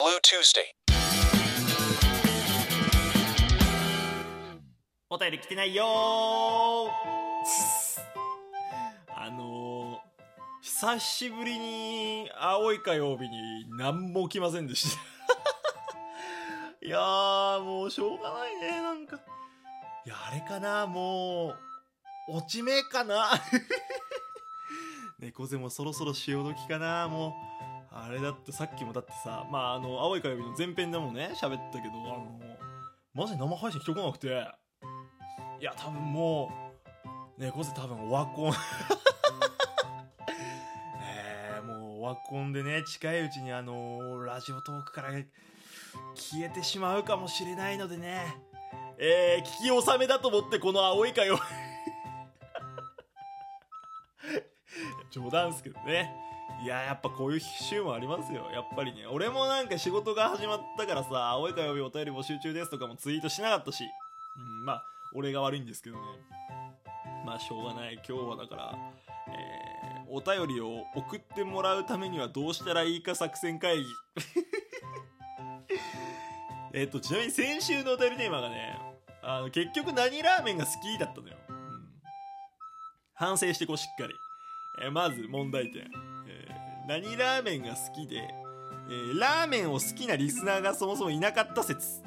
Blue Tuesday. お便り来てないよー。あのー、久しぶりに青い火曜日に何も来ませんでした。いやーもうしょうがないねなんか。いやあれかなもう落ち目かな。猫背もそろそろ潮時かなもう。あれだってさっきもだってさまああの青い火曜日の前編でもね喋ったけどあのマジ生配信来てこなくて。いや多分もう猫背多分オワコン。えー、もうオワコンでね近いうちにあのラジオトークから消えてしまうかもしれないのでね。えー、聞き納めだと思ってこの青いかよ 冗談っすけどね。いややっぱこういう週もありますよ。やっぱりね。俺もなんか仕事が始まったからさ青い火曜日お便り募集中ですとかもツイートしなかったし、うん、まあ俺が悪いんですけどね。まあしょうがない。今日はだから、えー、お便りを送ってもらうためにはどうしたらいいか作戦会議。えっとちなみに先週のお便りテーマがねあの結局何ラーメンが好きだったのよ、うん、反省してこうしっかり、えー、まず問題点、何ラーメンが好きで、えー、ラーメンを好きなリスナーがそもそもいなかった説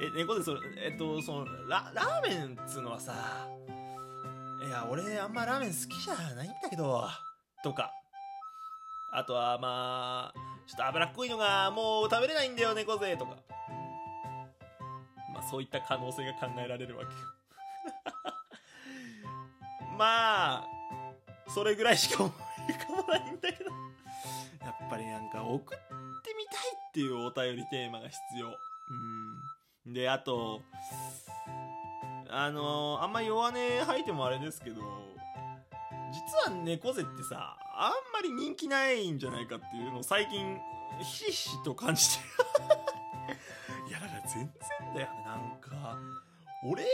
え、猫でそれ、えっと、その、ラ、ラーメンっつうのはさ、いや、俺あんまラーメン好きじゃないんだけど、とか。あとは、まあ、ちょっと脂っこいのがもう食べれないんだよ、猫背とか。まあ、そういった可能性が考えられるわけよ。まあ、それぐらいしか思浮かばないんだけど。やっぱりなんか送ってみたいっていうお便りテーマが必要。うん。で、あと、あのー、あんま弱音吐いてもあれですけど、実は猫背ってさ、あんまり人気ないんじゃないかっていうのを最近、ひしひしと感じてる。いや、だから全然だよね、なんか。俺、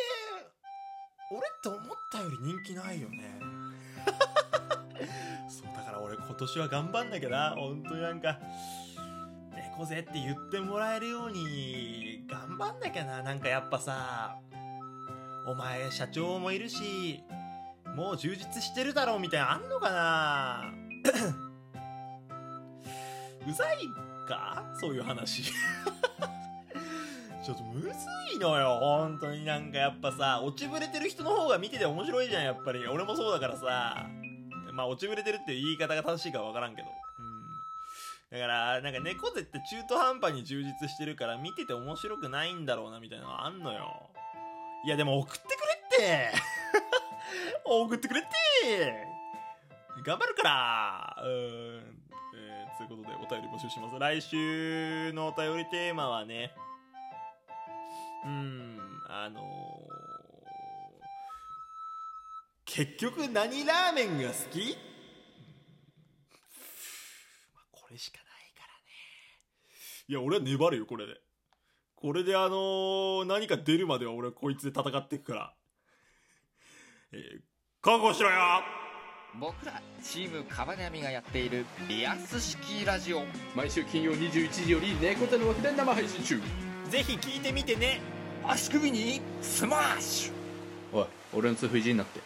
俺って思ったより人気ないよね。そう、だから俺今年は頑張んなきゃな。本当になんか、猫背って言ってもらえるように頑張んなきゃな。なんかやっぱさ、お前社長もいるし、もう充実してるだろうみたいなあんのかな うざいか？そういう話。ちょっとむずいのよ、本当になんかやっぱさ、落ちぶれてる人の方が見てて面白いじゃん、やっぱり。俺もそうだからさ。まあ落ちぶれてるっていう言い方が正しいかわからんけど。うんだから、なんか猫背って中途半端に充実してるから見てて面白くないんだろうなみたいなのあんのよ。いやでも送ってくれって 送ってくれって頑張るからうん。えー、ということでお便り募集します。来週のお便りテーマはね、うん、あのー、結局何ラーメンが好き？これしかないからね。いや、俺は粘るよ、これで。これであのー、何か出るまでは俺はこいつで戦っていくから。えー、覚悟しろよ！僕らチームカバネアミがやっているリアス式ラジオ。毎週金曜21時より猫背の枠で生配信中。ぜひ聞いてみてね。足首にスマッシュ。おい俺の痛風いじんなって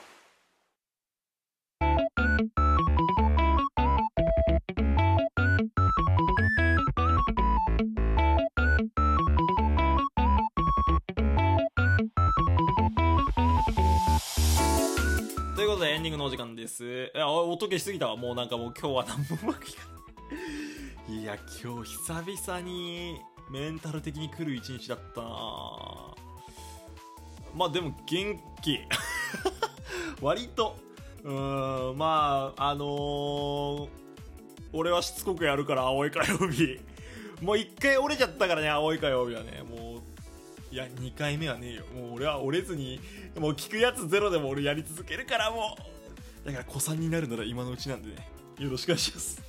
ことでエンディングのお時間です。いや、音消しすぎたわ。もうなんかもう今日は何もうまくいかない。いや、今日久々にメンタル的に来る一日だったなまあでも元気。割と。うーん、まあ、あのー、俺はしつこくやるから、青い火曜日。もう一回折れちゃったからね、青い火曜日はね。もう、いや、2回目はねえよ。もう俺は折れずに、もう聞くやつゼロでも俺やり続けるからもう。だから子さんになるなら今のうちなんでね。よろしくお願いします。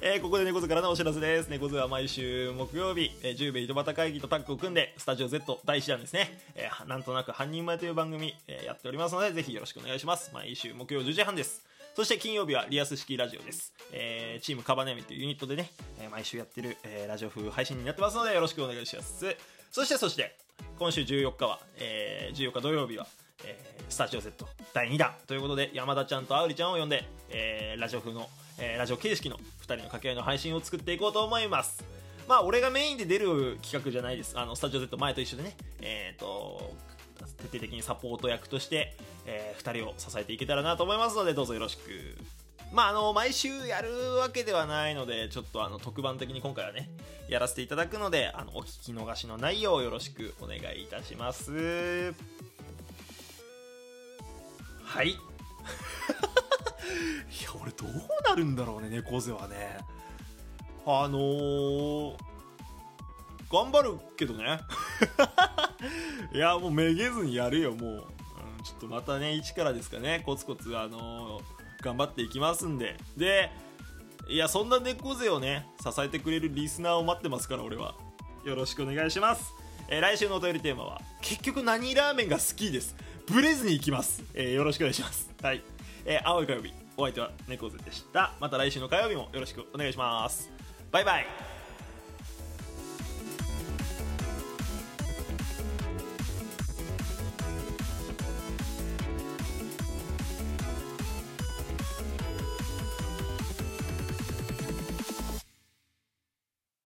えー、ここで猫背からのお知らせです。猫背は毎週木曜日、えー、10名井戸端会議とタッグを組んで、スタジオ Z 第1弾ですね。えー、なんとなく半人前という番組、えー、やっておりますので、ぜひよろしくお願いします。毎週木曜10時半です。そして金曜日はリアス式ラジオです、えーチームカバネミというユニットでね、えー毎週やってる、えーラジオ風配信になってますのでよろしくお願いしますそしてそして今週14日は、えー14日土曜日は、えースタジオ Z 第2弾。ということで山田ちゃんとあうりちゃんを呼んで、えーラジオ風の、えーラジオ形式の2人の掛け合いの配信を作っていこうと思います。まあ俺がメインで出る企画じゃないです。あのスタジオ Z 前と一緒でね。えっ、と徹底的にサポート役として、え2人を支えていけたらなと思いますのでどうぞよろしく。まああの毎週やるわけではないのでちょっとあの特番的に今回はねやらせていただくのであのお聞き逃しのないようよろしくお願いいたします。はい。いや俺どうなるんだろうね猫背はね。あのー、頑張るけどね。いやもうめげずにやるよもう、うん、ちょっとまたね一からですかねコツコツあのー頑張っていきますんで。でいやそんな猫背をね支えてくれるリスナーを待ってますから俺は。よろしくお願いします、えー来週のお便りテーマは結局何ラーメンが好きです。ブレずにいきます、えーよろしくお願いします。はい、えー青い火曜日お相手は猫背でした。また来週の火曜日もよろしくお願いします。バイバイ。